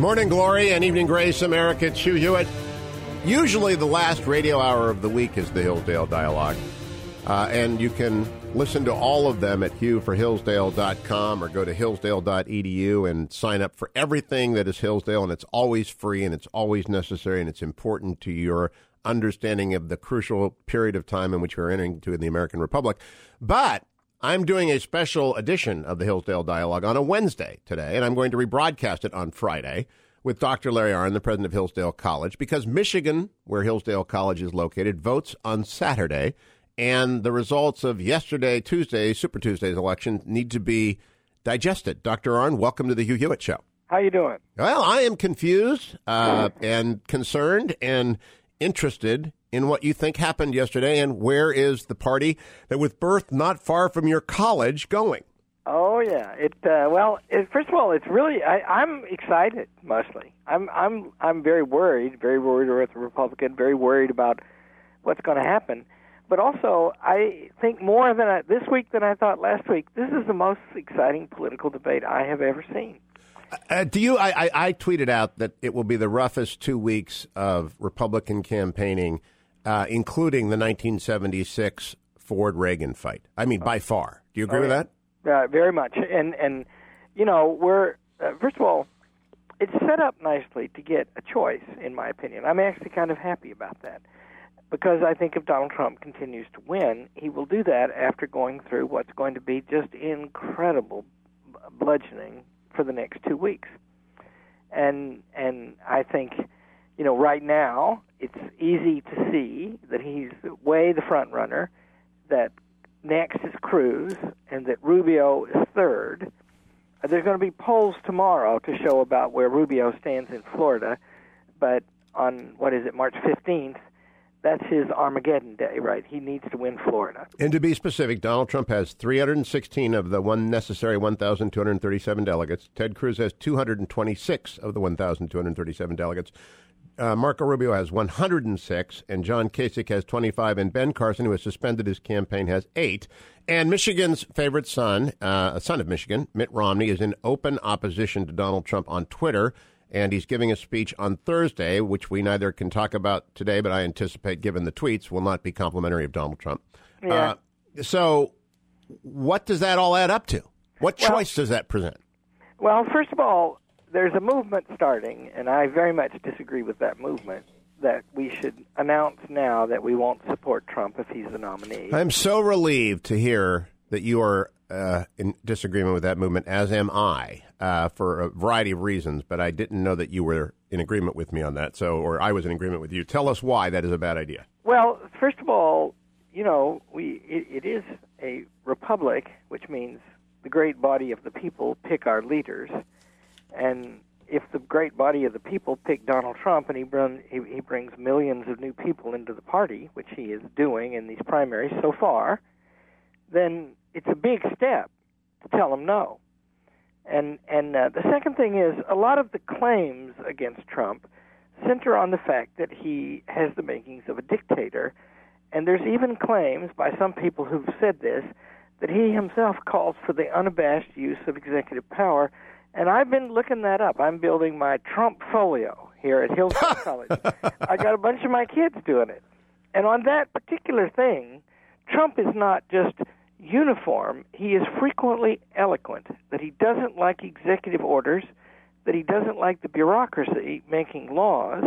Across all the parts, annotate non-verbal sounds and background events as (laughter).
Morning glory and evening grace, America. It's Hugh Hewitt. Usually, the last radio hour of the week is the Hillsdale Dialogue. Uh, and you can listen to all of them at hughforhillsdale.com or go to hillsdale.edu and sign up for everything that is Hillsdale. And it's always free and it's always necessary and it's important to your understanding of the crucial period of time in which we're entering into in the American Republic. But I'm doing a special edition of the Hillsdale Dialogue on a Wednesday today, and I'm going to rebroadcast it on Friday with Dr. Larry Arnn, the president of Hillsdale College, because Michigan, where Hillsdale College is located, votes on Saturday, and the results of yesterday, Tuesday, Super Tuesday's election need to be digested. Dr. Arnn, welcome to the Hugh Hewitt Show. How you doing? Well, I am confused uh, and concerned and interested in what you think happened yesterday, and where is the party that, with birth not far from your college, going? Oh yeah, it. Uh, well, it, first of all, it's really. I, I'm excited mostly. I'm I'm I'm very worried, very worried about the Republican, very worried about what's going to happen. But also, I think more than I, this week than I thought last week. This is the most exciting political debate I have ever seen. Uh, do you? I, I, I tweeted out that it will be the roughest two weeks of Republican campaigning uh, including the 1976 Ford Reagan fight. I mean, by far. Do you agree oh, with that? Uh, very much. And and you know, we're uh, first of all, it's set up nicely to get a choice, in my opinion. I'm actually kind of happy about that because I think if Donald Trump continues to win, he will do that after going through what's going to be just incredible bludgeoning for the next two weeks. And and I think you know, right now it's easy to see that he's way the front runner, that next is Cruz, and that Rubio is third. Uh, there's going to be polls tomorrow to show about where Rubio stands in Florida, but on what is it, March 15th, that's his Armageddon day, right? He needs to win Florida. And to be specific, Donald Trump has 316 of the one necessary 1,237 delegates. Ted Cruz has 226 of the 1,237 delegates uh, Marco Rubio has 106, and John Kasich has 25, and Ben Carson, who has suspended his campaign, has eight. And Michigan's favorite son, uh, a son of Michigan, Mitt Romney, is in open opposition to Donald Trump on Twitter, and he's giving a speech on Thursday, which we neither can talk about today, but I anticipate, given the tweets, will not be complimentary of Donald Trump. Yeah. Uh, so, what does that all add up to? What choice well, does that present? Well, first of all, there's a movement starting, and I very much disagree with that movement. That we should announce now that we won't support Trump if he's the nominee. I'm so relieved to hear that you are uh, in disagreement with that movement, as am I, uh, for a variety of reasons. But I didn't know that you were in agreement with me on that. So, or I was in agreement with you. Tell us why that is a bad idea. Well, first of all, you know, we it, it is a republic, which means the great body of the people pick our leaders. And if the great body of the people pick Donald Trump and he, run, he, he brings millions of new people into the party, which he is doing in these primaries so far, then it's a big step to tell him no. And and uh, the second thing is a lot of the claims against Trump center on the fact that he has the makings of a dictator, and there's even claims by some people who've said this that he himself calls for the unabashed use of executive power and I've been looking that up. I'm building my Trump folio here at Hillsdale (laughs) College. I got a bunch of my kids doing it. And on that particular thing, Trump is not just uniform, he is frequently eloquent that he doesn't like executive orders, that he doesn't like the bureaucracy making laws,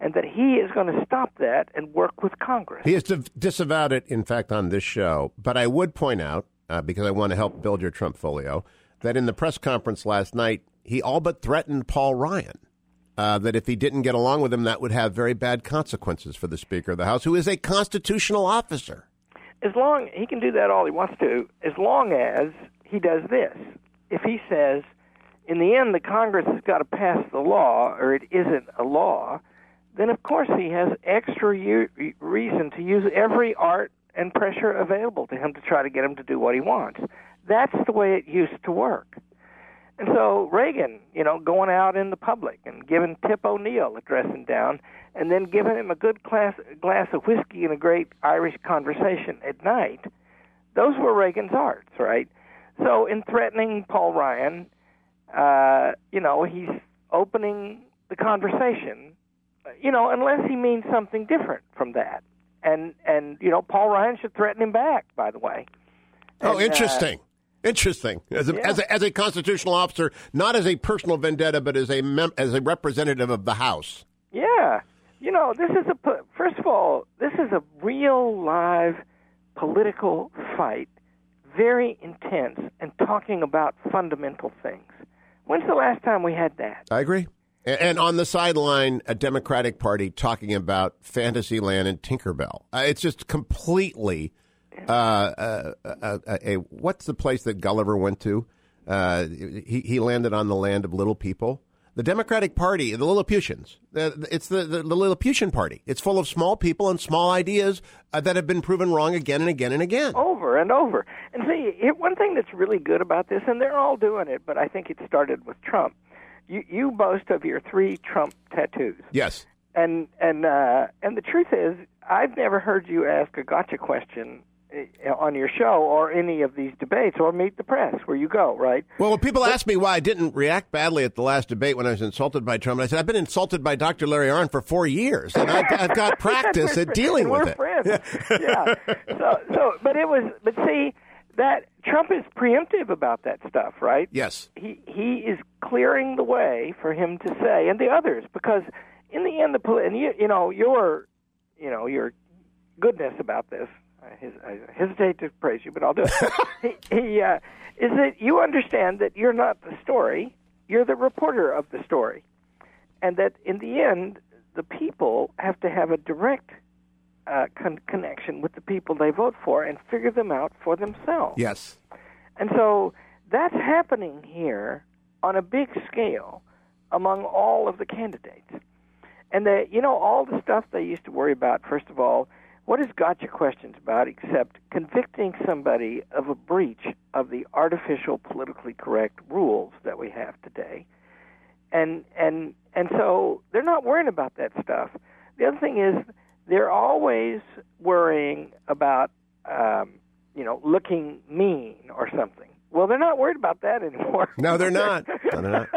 and that he is going to stop that and work with Congress. He has disavowed it, in fact, on this show. But I would point out, uh, because I want to help build your Trump folio, that in the press conference last night, he all but threatened Paul Ryan. Uh, that if he didn't get along with him, that would have very bad consequences for the Speaker of the House, who is a constitutional officer. As long he can do that all he wants to, as long as he does this. If he says, in the end, the Congress has got to pass the law, or it isn't a law, then of course he has extra u- reason to use every art and pressure available to him to try to get him to do what he wants. That's the way it used to work. And so Reagan, you know, going out in the public and giving Tip O'Neill a dressing down, and then giving him a good glass glass of whiskey and a great Irish conversation at night, those were Reagan's arts, right? So in threatening Paul Ryan, uh, you know, he's opening the conversation, you know, unless he means something different from that. And and you know, Paul Ryan should threaten him back. By the way. Oh, interesting. uh, interesting. As a, Yeah. as, a, as a constitutional officer, not as a personal vendetta, but as a mem- as a representative of the House. Yeah, you know, this is a first of all, this is a real live political fight, very intense, and talking about fundamental things. When's the last time we had that? I agree. And on the sideline, a Democratic Party talking about Fantasyland and Tinkerbell. Uh, it's just completely uh, uh, uh, uh, a, what's the place that Gulliver went to? Uh, he he landed on the land of little people. The Democratic Party, the Lilliputians. It's the, the, the Lilliputian Party. It's full of small people and small ideas uh, that have been proven wrong again and again and again. Over and over. And see, it, one thing that's really good about this, and they're all doing it, but I think it started with Trump. You, you boast of your three Trump tattoos. Yes. and and uh, and the truth is, I've never heard you ask a gotcha question Eh, on your show or any of these debates or meet the press where you go, right? Well, when people ask me why I didn't react badly at the last debate when I was insulted by Trump, I said I've been insulted by Dr. Larry Arnn for four years, and I've, I've got (laughs) practice at dealing with it. Friends. yeah. So so, but it was, but see, that Trump is preemptive about that stuff, right? Yes. he he is clearing the way for him to say, and the others, because in the end, the and you you know your you know your goodness about this. I, hesitate to praise you, but I'll do it. (laughs) he he uh, is that you understand that you're not the story; you're the reporter of the story, and that in the end, the people have to have a direct uh, con- connection with the people they vote for and figure them out for themselves. Yes. And so that's happening here on a big scale among all of the candidates. And that you know, all the stuff they used to worry about, first of all, what has got your questions about except convicting somebody of a breach of the artificial politically correct rules that we have today? And and and so they're not worrying about that stuff. The other thing is they're always worrying about um, you know, looking mean or something. Well, they're not worried about that anymore. (laughs) No, they're not. (laughs) No, they're not.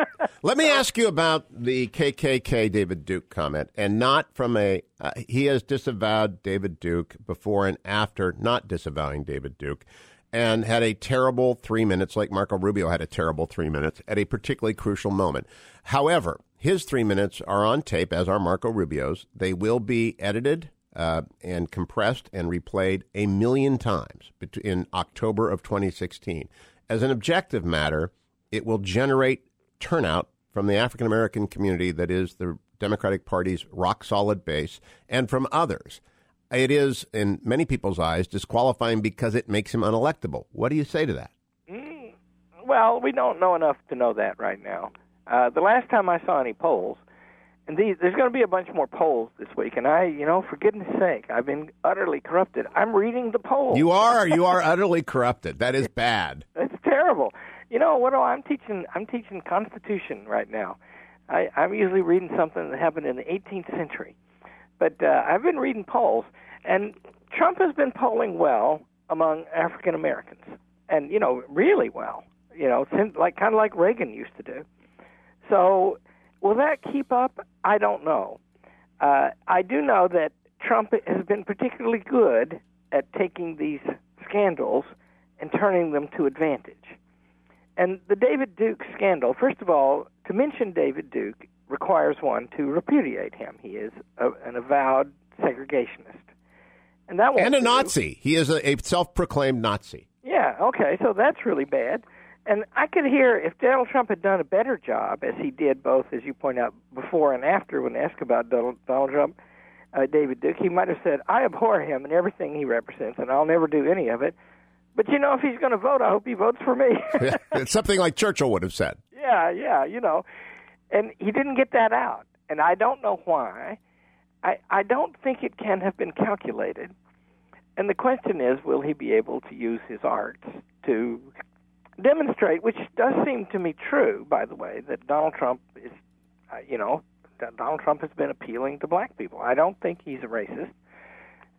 Let me ask you about the KKK David Duke comment, and not from a. Uh, he has disavowed David Duke before and after not disavowing David Duke, and had a terrible three minutes, like Marco Rubio had a terrible three minutes at a particularly crucial moment. However, his three minutes are on tape, as are Marco Rubio's. They will be edited uh, and compressed and replayed a million times in October of 2016. As an objective matter, it will generate turnout from the African American community that is the Democratic Party's rock solid base and from others. It is, in many people's eyes, disqualifying because it makes him unelectable. What do you say to that? Well, we don't know enough to know that right now. Uh, the last time I saw any polls, and these, there's going to be a bunch more polls this week, and I, you know, for goodness sake, I've been utterly corrupted. I'm reading the polls. You are, you are utterly corrupted. That is (laughs) bad. It's terrible. You know what? I'm teaching. I'm teaching Constitution right now. I, I'm usually reading something that happened in the 18th century, but uh, I've been reading polls, and Trump has been polling well among African Americans, and you know, really well. You know, since, like kind of like Reagan used to do. So, will that keep up? I don't know. Uh, I do know that Trump has been particularly good at taking these scandals and turning them to advantage. And the David Duke scandal, first of all, to mention David Duke requires one to repudiate him. He is a, an avowed segregationist. And that And a do. Nazi. He is a, a self proclaimed Nazi. Yeah, okay, so that's really bad. And I could hear if Donald Trump had done a better job, as he did both, as you point out, before and after when asked about Donald, Donald Trump, uh, David Duke, he might have said, I abhor him and everything he represents, and I'll never do any of it. But you know, if he's going to vote, I hope he votes for me. (laughs) it's something like Churchill would have said. yeah, yeah, you know. And he didn't get that out. And I don't know why. I, I don't think it can have been calculated. And the question is, will he be able to use his arts to demonstrate, which does seem to me true, by the way, that Donald Trump is, uh, you know, that Donald Trump has been appealing to black people. I don't think he's a racist.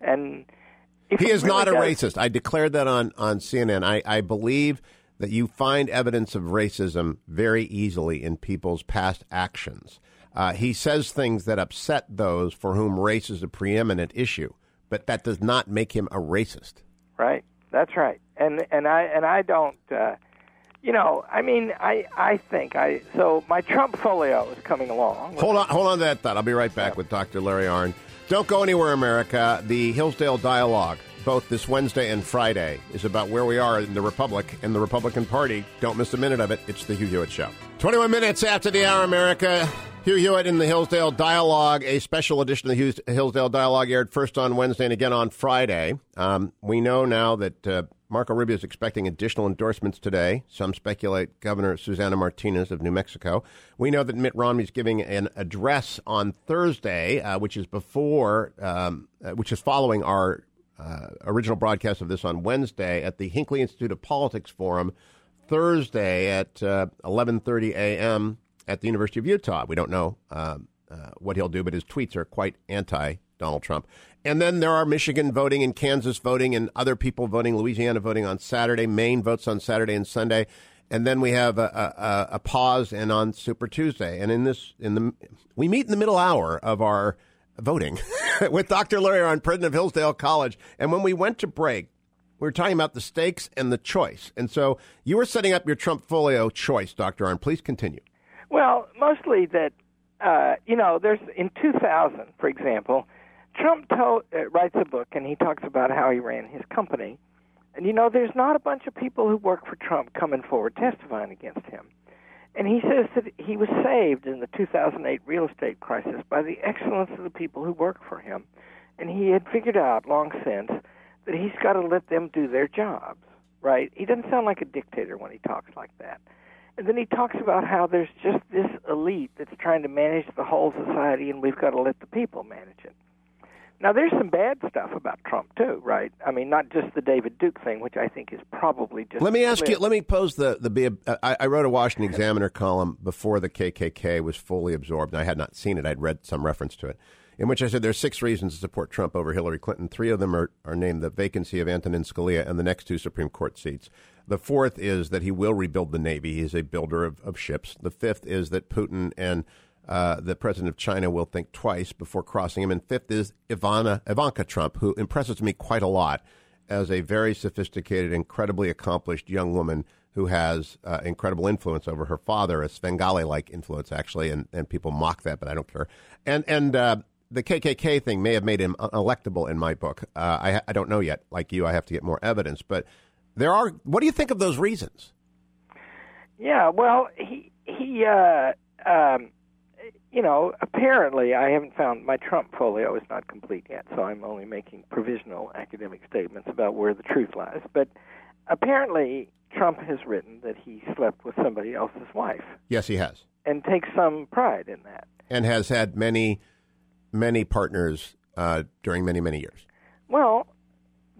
And He is really not a does- racist. I declared that on, on CNN. I, I believe that you find evidence of racism very easily in people's past actions. Uh, he says things that upset those for whom race is a preeminent issue, but that does not make him a racist. Right. That's right. And and I and I don't. Uh, you know, I mean, I I think I so my Trump folio is coming along. Hold on, hold on to that thought. I'll be right back yeah. with Dr. Larry Arnn. Don't go anywhere, America. The Hillsdale Dialogue, both this Wednesday and Friday, is about where we are in the Republic and the Republican Party. Don't miss a minute of it. It's the Hugh Hewitt Show. 21 minutes after the hour, America. Hugh Hewitt in the Hillsdale Dialogue, a special edition of the Hillsdale Dialogue aired first on Wednesday and again on Friday. Um, we know now that uh, Marco Rubio is expecting additional endorsements today. Some speculate Governor Susana Martinez of New Mexico. We know that Mitt Romney is giving an address on Thursday, uh, which is before, um, uh, which is following our uh, original broadcast of this on Wednesday at the Hinckley Institute of Politics Forum. Thursday at 11:30 uh, a.m at the University of Utah. We don't know um, uh, what he'll do, but his tweets are quite anti Donald Trump. And then there are Michigan voting and Kansas voting and other people voting, Louisiana voting on Saturday, Maine votes on Saturday and Sunday. And then we have a, a, a pause and on Super Tuesday. And in this, in the, we meet in the middle hour of our voting (laughs) with Dr. Larry Arnn president of Hillsdale College. And when we went to break, we were talking about the stakes and the choice. And so you were setting up your Trump folio choice, Dr. Arnn. Please continue. Well, mostly that uh, you know, there's in 2000, for example, Trump uh, writes a book and he talks about how he ran his company. And you know, there's not a bunch of people who work for Trump coming forward testifying against him. And he says that he was saved in the 2008 real estate crisis by the excellence of the people who work for him. And he had figured out long since that he's got to let them do their jobs, right? He doesn't sound like a dictator when he talks like that. And then he talks about how there's just this elite that's trying to manage the whole society, and we've got to let the people manage it. Now, there's some bad stuff about Trump too, right? I mean, not just the David Duke thing, which I think is probably just. Let me ask you. Let me pose the the. I, I wrote a Washington Examiner column before the KKK was fully absorbed, and I had not seen it. I'd read some reference to it, in which I said there's six reasons to support Trump over Hillary Clinton. Three of them are, are named the vacancy of Antonin Scalia and the next two Supreme Court seats. The fourth is that he will rebuild the Navy. He's a builder of, of ships. The fifth is that Putin and uh, the president of China will think twice before crossing him. And fifth is Ivana, Ivanka Trump, who impresses me quite a lot as a very sophisticated, incredibly accomplished young woman who has uh, incredible influence over her father, a Svengali-like influence, actually, and, and people mock that, but I don't care. And and uh, the KKK thing may have made him electable in my book. Uh, I, I don't know yet. Like you, I have to get more evidence, but there are. What do you think of those reasons? Yeah, well, he he, uh, um, you know, apparently I haven't found my Trump folio is not complete yet, so I'm only making provisional academic statements about where the truth lies. But apparently, Trump has written that he slept with somebody else's wife. Yes, he has, and takes some pride in that, and has had many, many partners uh, during many, many years. Well,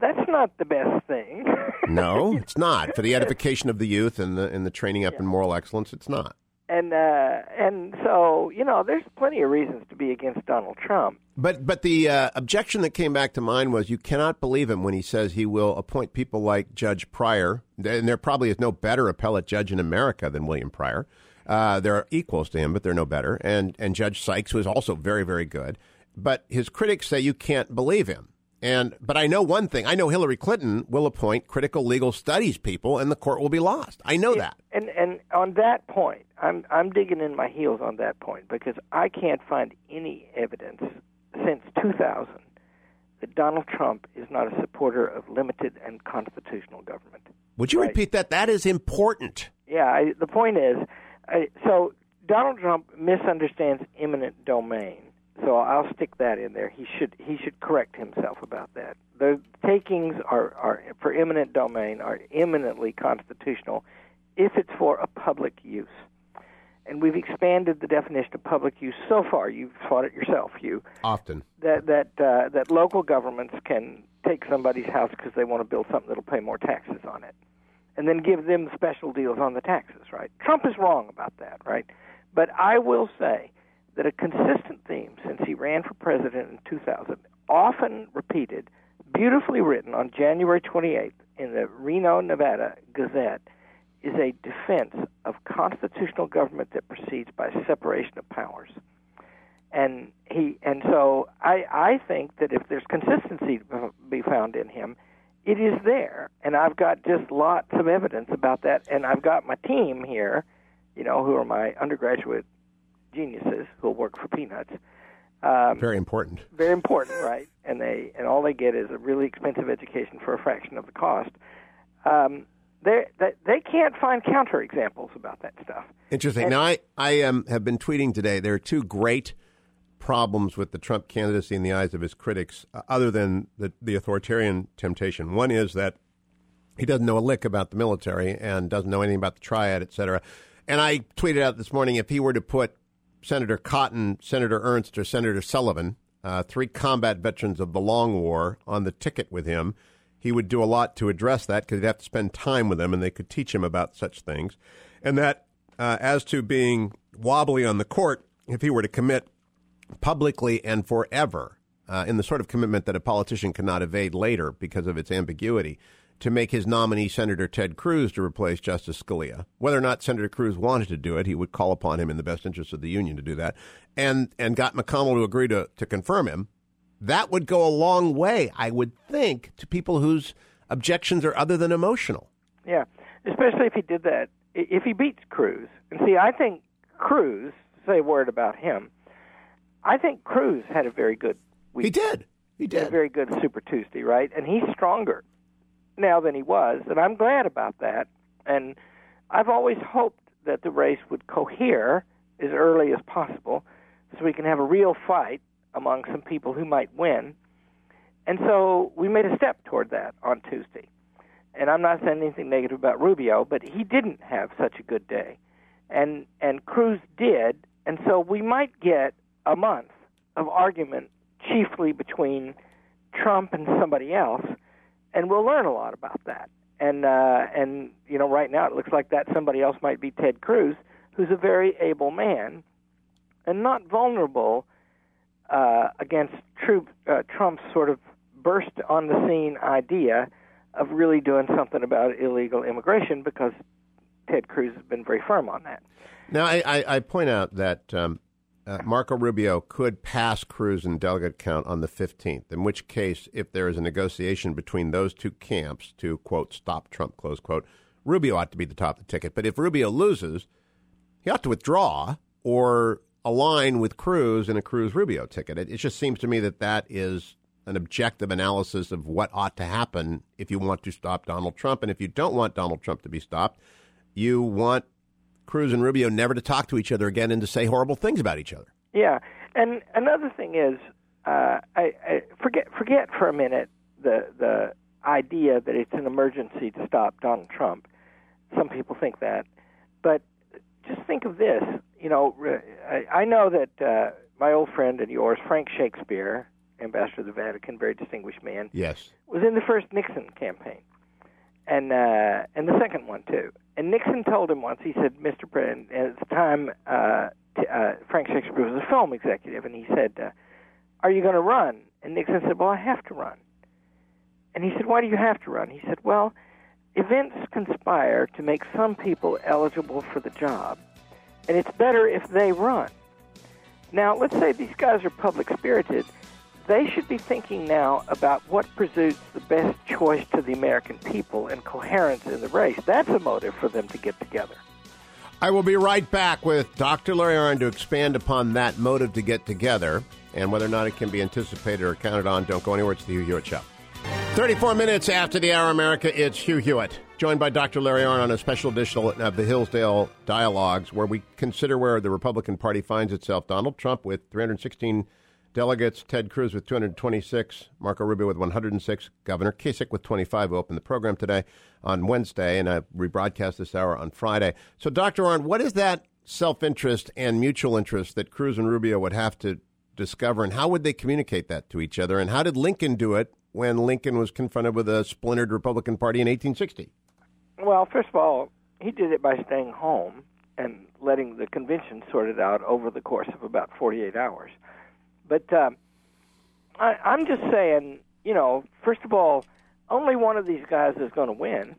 that's not the best thing. no, (laughs) it's not. For the edification of the youth and the and the training up yeah. in moral excellence, it's not. And uh, and so you know, there's plenty of reasons to be against Donald Trump. But but the uh, objection that came back to mind was you cannot believe him when he says he will appoint people like Judge Pryor, and there probably is no better appellate judge in America than William Pryor. Uh, there are equals to him, but they're no better. And and Judge Sykes, is also very very good. But his critics say you can't believe him. And but I know one thing. I know Hillary Clinton will appoint critical legal studies people, and the court will be lost. I know that. And and on that point, I'm I'm digging in my heels on that point because I can't find any evidence since 2000 that Donald Trump is not a supporter of limited and constitutional government. Would you right? repeat that? That is important. Yeah. I, the point is, I, so Donald Trump misunderstands eminent domain so I'll stick that in there. He should he should correct himself about that. The takings are, are for eminent domain are eminently constitutional if it's for a public use. And we've expanded the definition of public use so far. You've fought it yourself, you often that that uh, that local governments can take somebody's house because they want to build something that'll pay more taxes on it, and then give them special deals on the taxes. Right? Trump is wrong about that. Right? But I will say that a consistent theme since he ran for president in 2000, often repeated, beautifully written on January 28th in the Reno, Nevada Gazette, is a defense of constitutional government that proceeds by separation of powers. And he and so I I think that if there's consistency to be found in him, it is there. And I've got just lots of evidence about that. And I've got my team here, you know, who are my undergraduate geniuses who work for peanuts. Um, very important. Very important, right? And they and all they get is a really expensive education for a fraction of the cost. Um, they they can't find counterexamples about that stuff. Interesting. And, now I I um, have been tweeting today. There are two great problems with the Trump candidacy in the eyes of his critics, uh, other than the the authoritarian temptation. One is that he doesn't know a lick about the military and doesn't know anything about the triad, et cetera. And I tweeted out this morning if he were to put Senator Cotton, Senator Ernst, or Senator Sullivan, uh, three combat veterans of the Long War, on the ticket with him he would do a lot to address that because he'd have to spend time with them and they could teach him about such things. And that, uh, as to being wobbly on the court, if he were to commit publicly and forever, uh, in the sort of commitment that a politician cannot evade later because of its ambiguity, to make his nominee, Senator Ted Cruz, to replace Justice Scalia. Whether or not Senator Cruz wanted to do it, he would call upon him in the best interest of the Union to do that, and and got McConnell to agree to, to confirm him that would go a long way, I would think, to people whose objections are other than emotional. Yeah, especially if he did that. If he beats Cruz, and see, I think Cruz. Say a word about him. I think Cruz had a very good week. He did. He did. a very good Super Tuesday, right? And he's stronger now than he was, and I'm glad about that. And I've always hoped that the race would cohere as early as possible, so we can have a real fight among some people who might win. And so we made a step toward that on Tuesday. And I'm not saying anything negative about Rubio, but he didn't have such a good day. And and Cruz did, and so we might get a month of argument chiefly between Trump and somebody else, and we'll learn a lot about that. And uh, and you know, right now it looks like that somebody else might be Ted Cruz, who's a very able man and not vulnerable uh, against uh, Trump's sort of burst on the scene idea of really doing something about illegal immigration because Ted Cruz has been very firm on that. Now, I, I, I point out that um, uh, Marco Rubio could pass Cruz in delegate count on the 15th, in which case, if there is a negotiation between those two camps to, quote, stop Trump, close quote, Rubio ought to be the top of the ticket. But if Rubio loses, he ought to withdraw or align with Cruz in a Cruz Rubio ticket. It, it just seems to me that that is an objective analysis of what ought to happen if you want to stop Donald Trump. And if you don't want Donald Trump to be stopped, you want Cruz and Rubio never to talk to each other again and to say horrible things about each other. Yeah, and another thing is, uh, I, I forget forget for a minute the the idea that it's an emergency to stop Donald Trump. Some people think that, but just think of this. You know, I, I know that uh, my old friend and yours, Frank Shakespeare, ambassador of the Vatican, very distinguished man. Yes, was in the first Nixon campaign, and uh, and the second one too. And Nixon told him once. He said, "Mr. President," at the time, uh, t- uh, Frank Shakespeare was a film executive, and he said, uh, "Are you going to run?" And Nixon said, "Well, I have to run." And he said, "Why do you have to run?" He said, "Well." Events conspire to make some people eligible for the job, and it's better if they run. Now, let's say these guys are public spirited. They should be thinking now about what presents the best choice to the American people and coherence in the race. That's a motive for them to get together. I will be right back with Dr. Larry Arnn to expand upon that motive to get together and whether or not it can be anticipated or counted on. Don't go anywhere. It's the Hugh Hewitt Show. 34 minutes after the hour, America, it's Hugh Hewitt, joined by Dr. Larry Arnn on a special edition of the Hillsdale Dialogues, where we consider where the Republican Party finds itself. Donald Trump with 316 delegates, Ted Cruz with 226, Marco Rubio with 106, Governor Kasich with 25, who opened the program today on Wednesday, and I rebroadcast this hour on Friday. So, Dr. Arnn, what is that self interest and mutual interest that Cruz and Rubio would have to discover, and how would they communicate that to each other? And how did Lincoln do it when Lincoln was confronted with a splintered Republican Party in 1860? Well, first of all, he did it by staying home and letting the convention sort it out over the course of about 48 hours. But um, I, I'm just saying, you know, first of all, only one of these guys is going to win,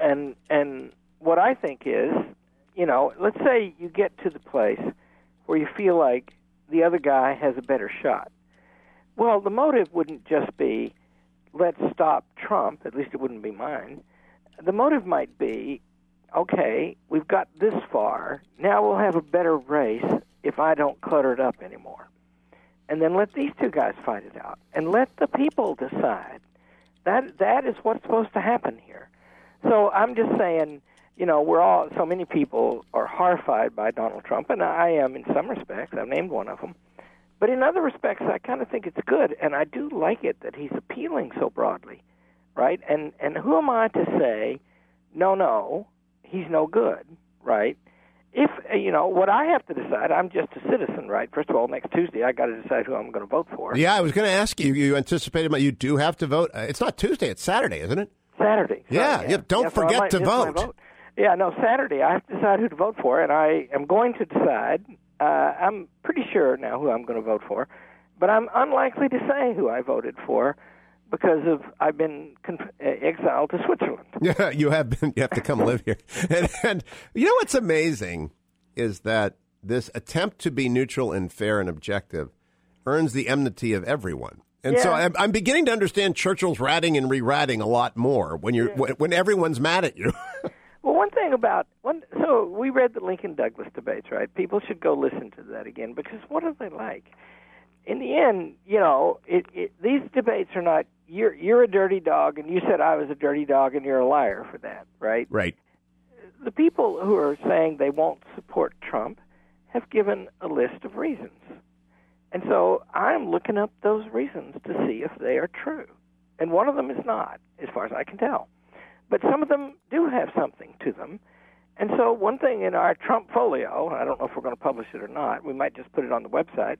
and and what I think is, you know, let's say you get to the place where you feel like the other guy has a better shot. Well, the motive wouldn't just be let's stop Trump, at least it wouldn't be mine. The motive might be okay, we've got this far. Now we'll have a better race if I don't clutter it up anymore. And then let these two guys fight it out and let the people decide. That that is what's supposed to happen here. So I'm just saying, you know, we're all so many people are horrified by Donald Trump and I am in some respects. I've named one of them. But in other respects I kind of think it's good and I do like it that he's appealing so broadly. Right? And and who am I to say no no, he's no good, right? If uh, you know what I have to decide, I'm just a citizen, right? First of all, next Tuesday I got to decide who I'm going to vote for. Yeah, I was going to ask you. You anticipated, my you do have to vote. Uh, it's not Tuesday; it's Saturday, isn't it? Saturday. Yeah, yeah. yeah. Don't yeah, forget so to vote. vote. Yeah, no, Saturday I have to decide who to vote for, and I am going to decide. Uh, I'm pretty sure now who I'm going to vote for, but I'm unlikely to say who I voted for because of I've been uh, exiled to Switzerland. (laughs) Yeah, you have been. You have to come live here, (laughs) and, and you know what's amazing is that this attempt to be neutral and fair and objective earns the enmity of everyone. And Yeah. so I'm, I'm beginning to understand Churchill's ratting and re-ratting a lot more when you're when, when everyone's mad at you. (laughs) Well, one thing about one, so we read the Lincoln Douglas debates, right? People should go listen to that again because what are they like? In the end, you know, it, it, these debates are not. You're you're a dirty dog, and you said I was a dirty dog, and you're a liar for that, right? right. The people who are saying they won't support Trump have given a list of reasons, and so I'm looking up those reasons to see if they are true, and one of them is not, as far as I can tell but some of them do have something to them. And so, one thing in our Trump folio, I don't know if we're going to publish it or not, we might just put it on the website,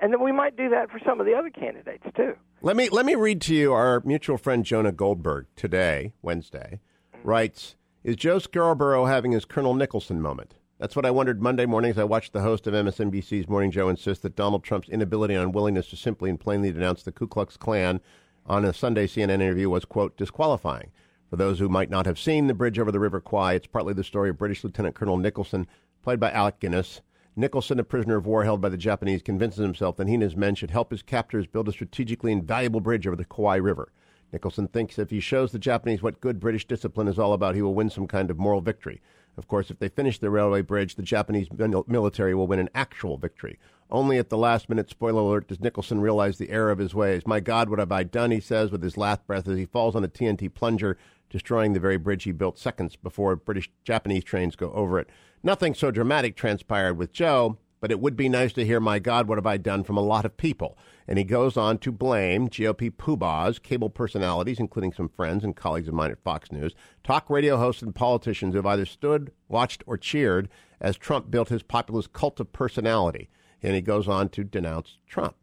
and then we might do that for some of the other candidates too. Let me let me read to you our mutual friend Jonah Goldberg today, Wednesday, writes, Is Joe Scarborough having his Colonel Nicholson moment? That's what I wondered Monday morning as I watched the host of MSNBC's Morning Joe insist that Donald Trump's inability and unwillingness to simply and plainly denounce the Ku Klux Klan on a Sunday CNN interview was, quote, disqualifying. For those who might not have seen The Bridge Over the River Kwai, it's partly the story of British Lieutenant Colonel Nicholson, played by Alec Guinness. Nicholson, a prisoner of war held by the Japanese, convinces himself that he and his men should help his captors build a strategically invaluable bridge over the Kwai River. Nicholson thinks if he shows the Japanese what good British discipline is all about, he will win some kind of moral victory. Of course, if they finish the railway bridge, the Japanese military will win an actual victory. Only at the last minute, spoiler alert, does Nicholson realize the error of his ways. My God, what have I done? He says with his last breath as he falls on a TNT plunger, destroying the very bridge he built seconds before British Japanese trains go over it. Nothing so dramatic transpired with Joe, but it would be nice to hear, my God, what have I done from a lot of people. And he goes on to blame GOP poobahs, cable personalities, including some friends and colleagues of mine at Fox News, talk radio hosts and politicians who have either stood, watched, or cheered as Trump built his populist cult of personality. And he goes on to denounce Trump.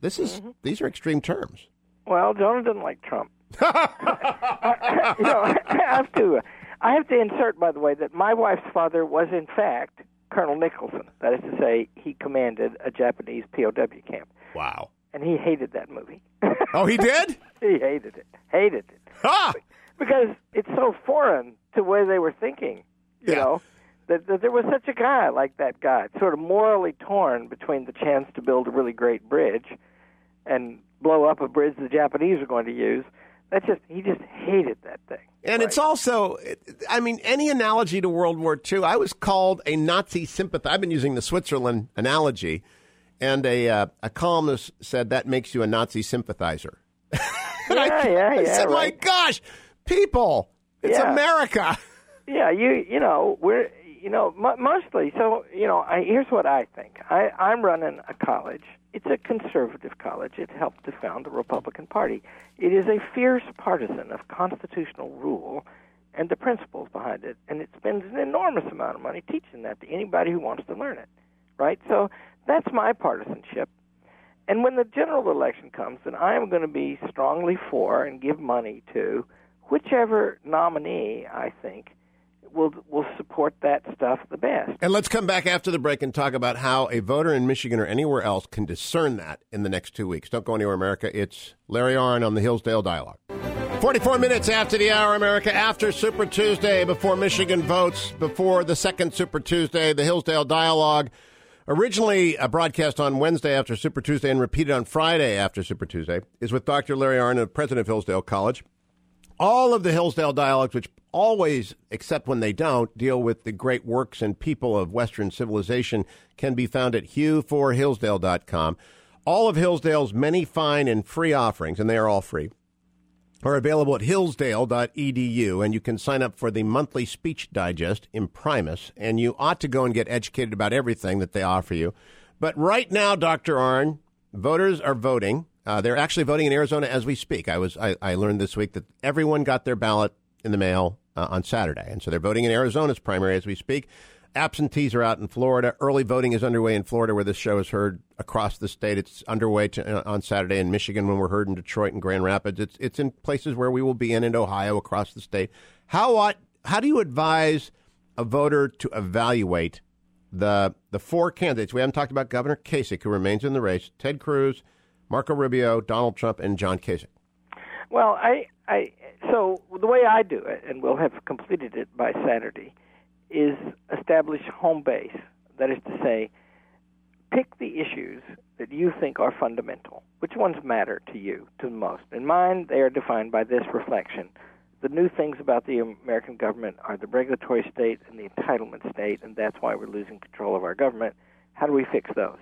This is mm-hmm. these are extreme terms. Well, Jonah doesn't like Trump. (laughs) (laughs) you know, (laughs) I have to. I have to insert, by the way, that my wife's father was in fact Colonel Nicholson. That is to say, he commanded a Japanese POW camp, Wow. and he hated that movie. Oh, he did? (laughs) he hated it. Hated it. ha! because it's so foreign to where they were thinking. You Yeah. know, that, that there was such a guy like that guy, sort of morally torn between the chance to build a really great bridge and blow up a bridge the Japanese are going to use. That just he just hated that thing. And it's also, I mean, any analogy to World War II. I was called a Nazi sympathizer. I've been using the Switzerland analogy, and a uh, a columnist said that makes you a Nazi sympathizer. (laughs) And I, Yeah, yeah, I yeah, said, my gosh, people, it's Yeah. America. Yeah, you you know we're you know mo mostly. So you know, I, here's what I think. I I'm running a college. It's a conservative college. It helped to found the Republican Party. It is a fierce partisan of constitutional rule and the principles behind it, and it spends an enormous amount of money teaching that to anybody who wants to learn it. Right. So that's my partisanship. And when the general election comes, then I am going to be strongly for and give money to whichever nominee I think will will support that stuff the best. And let's come back after the break and talk about how a voter in Michigan or anywhere else can discern that in the next two weeks. Don't go anywhere, America. It's Larry Arnn on the Hillsdale Dialogue. 44 minutes after the hour, America, after Super Tuesday, before Michigan votes, before the second Super Tuesday, the Hillsdale Dialogue, originally a broadcast on Wednesday after Super Tuesday and repeated on Friday after Super Tuesday, is with Dr. Larry Arnn, of president of Hillsdale College. All of the Hillsdale Dialogues, which always, except when they don't, deal with the great works and people of Western civilization, can be found at hugh4hillsdale.com. All of Hillsdale's many fine and free offerings, and they are all free are available at hillsdale.edu, and you can sign up for the monthly speech digest Imprimis, and you ought to go and get educated about everything that they offer you. But right now, Dr. Arnn, voters are voting. Uh, they're actually voting in Arizona as we speak. I was I, I, learned this week that everyone got their ballot in the mail uh, on Saturday, and so they're voting in Arizona's primary as we speak. Absentees are out in Florida. Early voting is underway in Florida, where this show is heard across the state. It's underway to, uh, on Saturday in Michigan when we're heard in Detroit and Grand Rapids. It's it's in places where we will be in in Ohio across the state. How ought, how do you advise a voter to evaluate the the four candidates? We haven't talked about Governor Kasich, who remains in the race. Ted Cruz, Marco Rubio, Donald Trump, and John Kasich. Well, I I so the way I do it, and we'll have completed it by Saturday is establish home base. That is to say, pick the issues that you think are fundamental. Which ones matter to you to the most? In mine, they are defined by this reflection. The new things about the American government are the regulatory state and the entitlement state, and that's why we're losing control of our government. How do we fix those?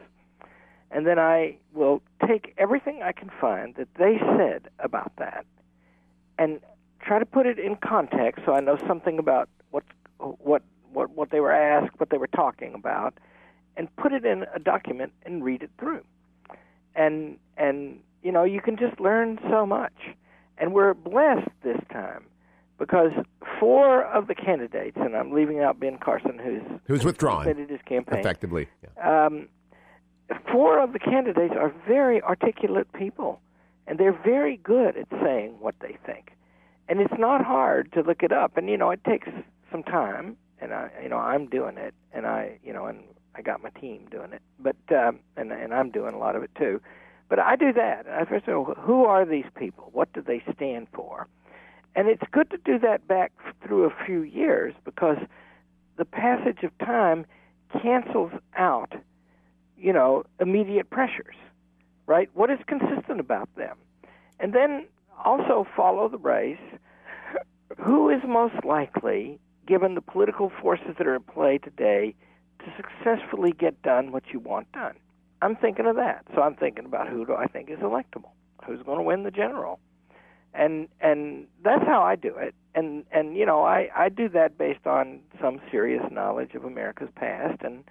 And then I will take everything I can find that they said about that and try to put it in context so I know something about what what what, what they were asked, what they were talking about, and put it in a document and read it through. And and you know you can just learn so much. And we're blessed this time because four of the candidates, and I'm leaving out Ben Carson, who's who's withdrawn, his campaign effectively. Yeah. Um, four of the candidates are very articulate people, and they're very good at saying what they think. And it's not hard to look it up. And you know, it takes some time and I, you know, I'm doing it, and I, you know, and I got my team doing it, but um, and and I'm doing a lot of it too. But I do that. I first know who are these people? What do they stand for? And it's good to do that back through a few years because the passage of time cancels out, you know, immediate pressures, right? What is consistent about them? And then also follow the race. Who is most likely given the political forces that are at play today, to successfully get done what you want done. I'm thinking of that. So I'm thinking about who do I think is electable? Who's going to win the general? And and that's how I do it. And and you know, I I do that based on some serious knowledge of America's past and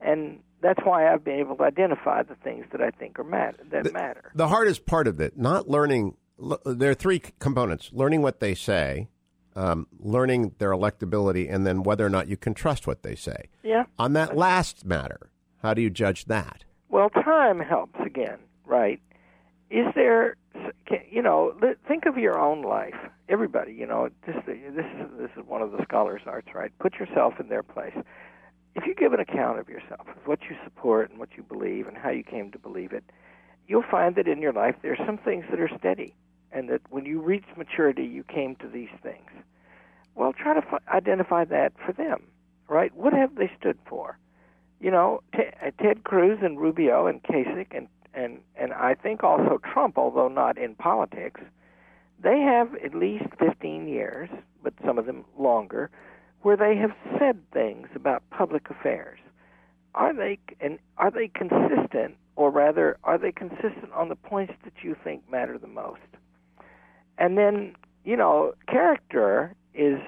and that's why I've been able to identify the things that I think are matter that the, matter. The hardest part of it, not learning there are three components: learning what they say, um, learning their electability and then whether or not you can trust what they say. Yeah. On that last matter, how do you judge that? Well, time helps again, right? Is there, you know, think of your own life. Everybody, you know, this this is this is one of the scholars' arts, right? Put yourself in their place. If you give an account of yourself, of what you support and what you believe and how you came to believe it, you'll find that in your life there are some things that are steady and that when you reach maturity, you came to these things. Well, try to f- identify that for them, right? What have they stood for? You know, T- uh, Ted Cruz and Rubio and Kasich and and and I think also Trump, although not in politics, they have at least 15 years, but some of them longer, where they have said things about public affairs. Are they and are they consistent, or rather, are they consistent on the points that you think matter the most? And then, you know, character is,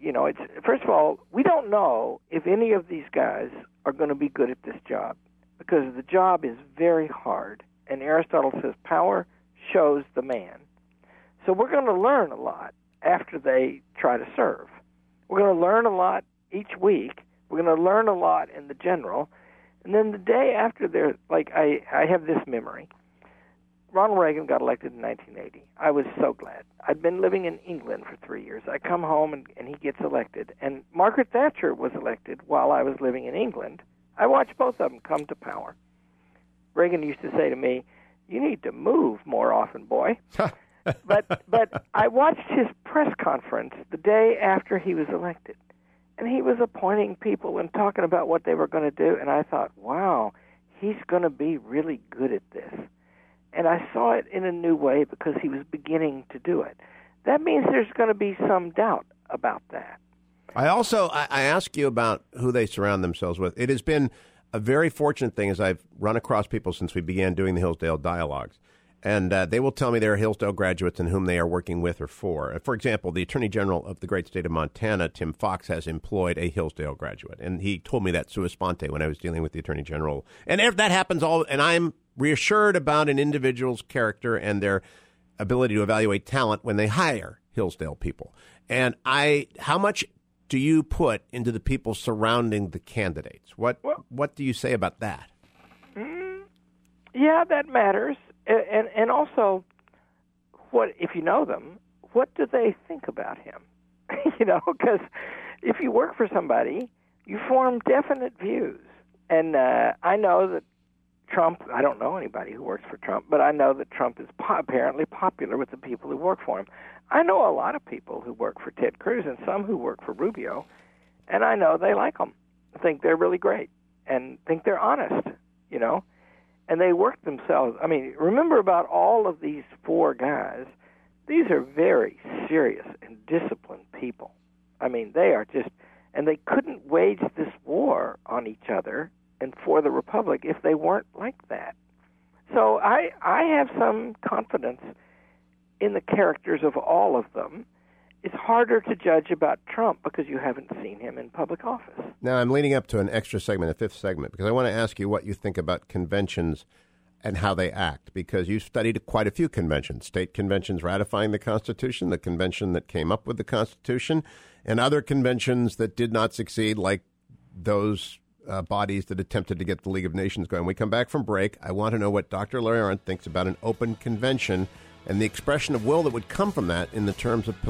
you know, it's first of all, we don't know if any of these guys are going to be good at this job because the job is very hard. And Aristotle says power shows the man. So we're going to learn a lot after they try to serve. We're going to learn a lot each week. We're going to learn a lot in the general. And then the day after they're like I I have this memory. Ronald Reagan got elected in 1980. I was so glad. I'd been living in England for three years. I come home and, and he gets elected. And Margaret Thatcher was elected while I was living in England. I watched both of them come to power. Reagan used to say to me, "You need to move more often, boy." But but I watched his press conference the day after he was elected, and he was appointing people and talking about what they were going to do, and I thought, wow, he's going to be really good at this. And I saw it in a new way because he was beginning to do it. That means there's going to be some doubt about that. I also I, I ask you about who they surround themselves with. It has been a very fortunate thing as I've run across people since we began doing the Hillsdale dialogues. And uh, they will tell me they're Hillsdale graduates and whom they are working with or for. For example, the Attorney General of the great state of Montana, Tim Fox, has employed a Hillsdale graduate, and he told me that sua sponte when I was dealing with the Attorney General. And if that happens all, and I'm reassured about an individual's character and their ability to evaluate talent when they hire Hillsdale people. And I, how much do you put into the people surrounding the candidates? What well, what do you say about that? Mm, yeah, that matters, and and also, what if you know them? What do they think about him? (laughs) you know, because if you work for somebody, you form definite views, and uh, I know that Trump. I don't know anybody who works for Trump, but I know that Trump is po- apparently popular with the people who work for him. I know a lot of people who work for Ted Cruz and some who work for Rubio, and I know they like them, think they're really great, and think they're honest, you know, and they work themselves. I mean, remember about all of these four guys. These are very serious and disciplined people. I mean, they are just, and they couldn't wage this war on each other and for the republic if they weren't like that. So I I have some confidence in the characters of all of them. It's harder to judge about Trump because you haven't seen him in public office. Now, I'm leading up to an extra segment, a fifth segment, because I want to ask you what you think about conventions and how they act, because you studied quite a few conventions state conventions ratifying the Constitution, the convention that came up with the Constitution, and other conventions that did not succeed, like those uh, bodies that attempted to get the League of Nations going. We come back from break. I want to know what Dr. Larry Arnn thinks about an open convention and the expression of will that would come from that in the terms of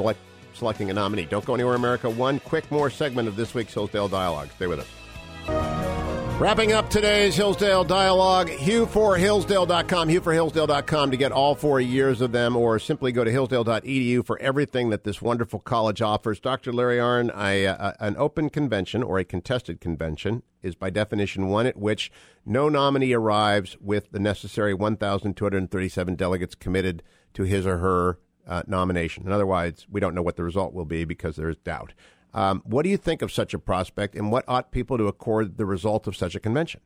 selecting a nominee. Don't go anywhere, America. One quick more segment of this week's Hillsdale Dialogue. Stay with us. Wrapping up today's Hillsdale Dialogue, HughforHillsdale.com, HughforHillsdale.com to get all four years of them, or simply go to hillsdale.edu for everything that this wonderful college offers. Dr. Larry Arnn, I, uh, an open convention or a contested convention is by definition one at which no nominee arrives with the necessary 1,237 delegates committed to his or her uh, nomination. And otherwise, we don't know what the result will be because there is doubt. Um, what do you think of such a prospect, and what ought people to accord the result of such a convention?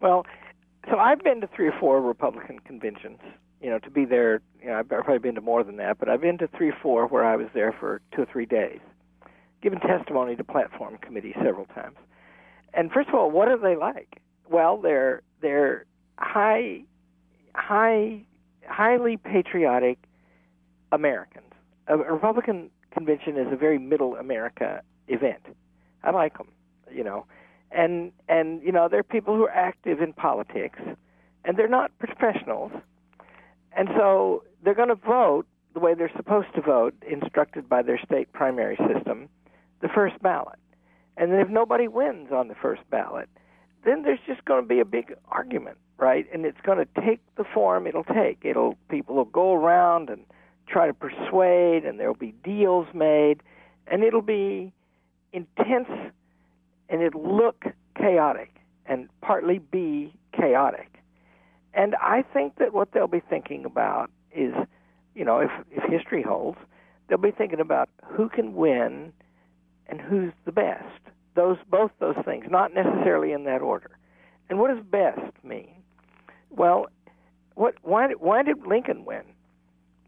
Well, so I've been to three or four Republican conventions. You know, to be there, you know, I've probably been to more than that, but I've been to three or four where I was there for two or three days, given testimony to platform committee several times. And first of all, what are they like? Well, they're they're high, high, highly patriotic Americans. A Republican convention is a very middle America event. I like them, you know, and and you know they're people who are active in politics, and they're not professionals, and so they're going to vote the way they're supposed to vote, instructed by their state primary system, the first ballot, and then if nobody wins on the first ballot, then there's just going to be a big argument, right? And it's going to take the form it'll take. It'll people will go around and try to persuade, and there'll be deals made, and it'll be intense, and it'll look chaotic, and partly be chaotic. And I think that what they'll be thinking about is, you know, if if history holds, they'll be thinking about who can win and who's the best. Those both those things, not necessarily in that order. And what does best mean? Well, what why why did Lincoln win?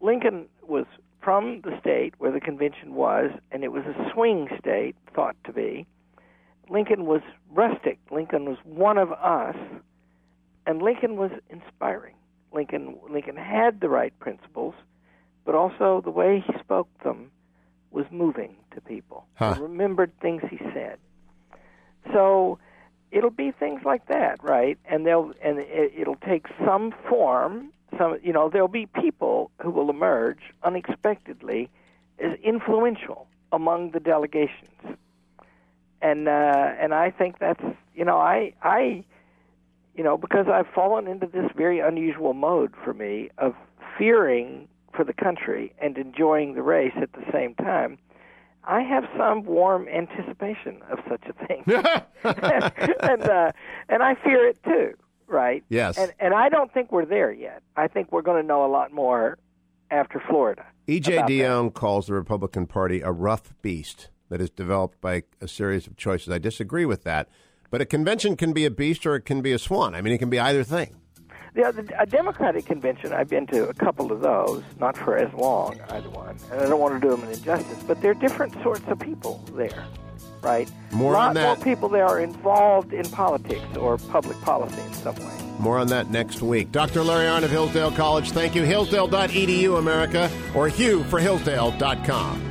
Lincoln was from the state where the convention was, and it was a swing state, thought to be. Lincoln was rustic. Lincoln was one of us, and Lincoln was inspiring. Lincoln Lincoln had the right principles, but also the way he spoke them was moving to people. Huh. remembered things he said. So it'll be things like that, right? And they'll and it, it'll take some form some you know there'll be people who will emerge unexpectedly as influential among the delegations and uh and I think that's you know I I you know because I've fallen into this very unusual mode for me of fearing for the country and enjoying the race at the same time, I have some warm anticipation of such a thing, (laughs) (laughs) and uh, and I fear it too. Right? Yes. And and I don't think we're there yet. I think we're going to know a lot more after Florida. E.J. about Dionne calls the Republican Party a rough beast that is developed by a series of choices. I disagree with that, but a convention can be a beast or it can be a swan. I mean, it can be either thing. Yeah, the, a Democratic convention, I've been to a couple of those, not for as long, either one, and I don't want to do them an injustice, but they're different sorts of people there, right? More lot on that. more people there are involved in politics or public policy in some way. More on that next week. Dr. Larry Arnn of Hillsdale College, thank you. Hillsdale.edu, America, or Hugh for Hillsdale.com.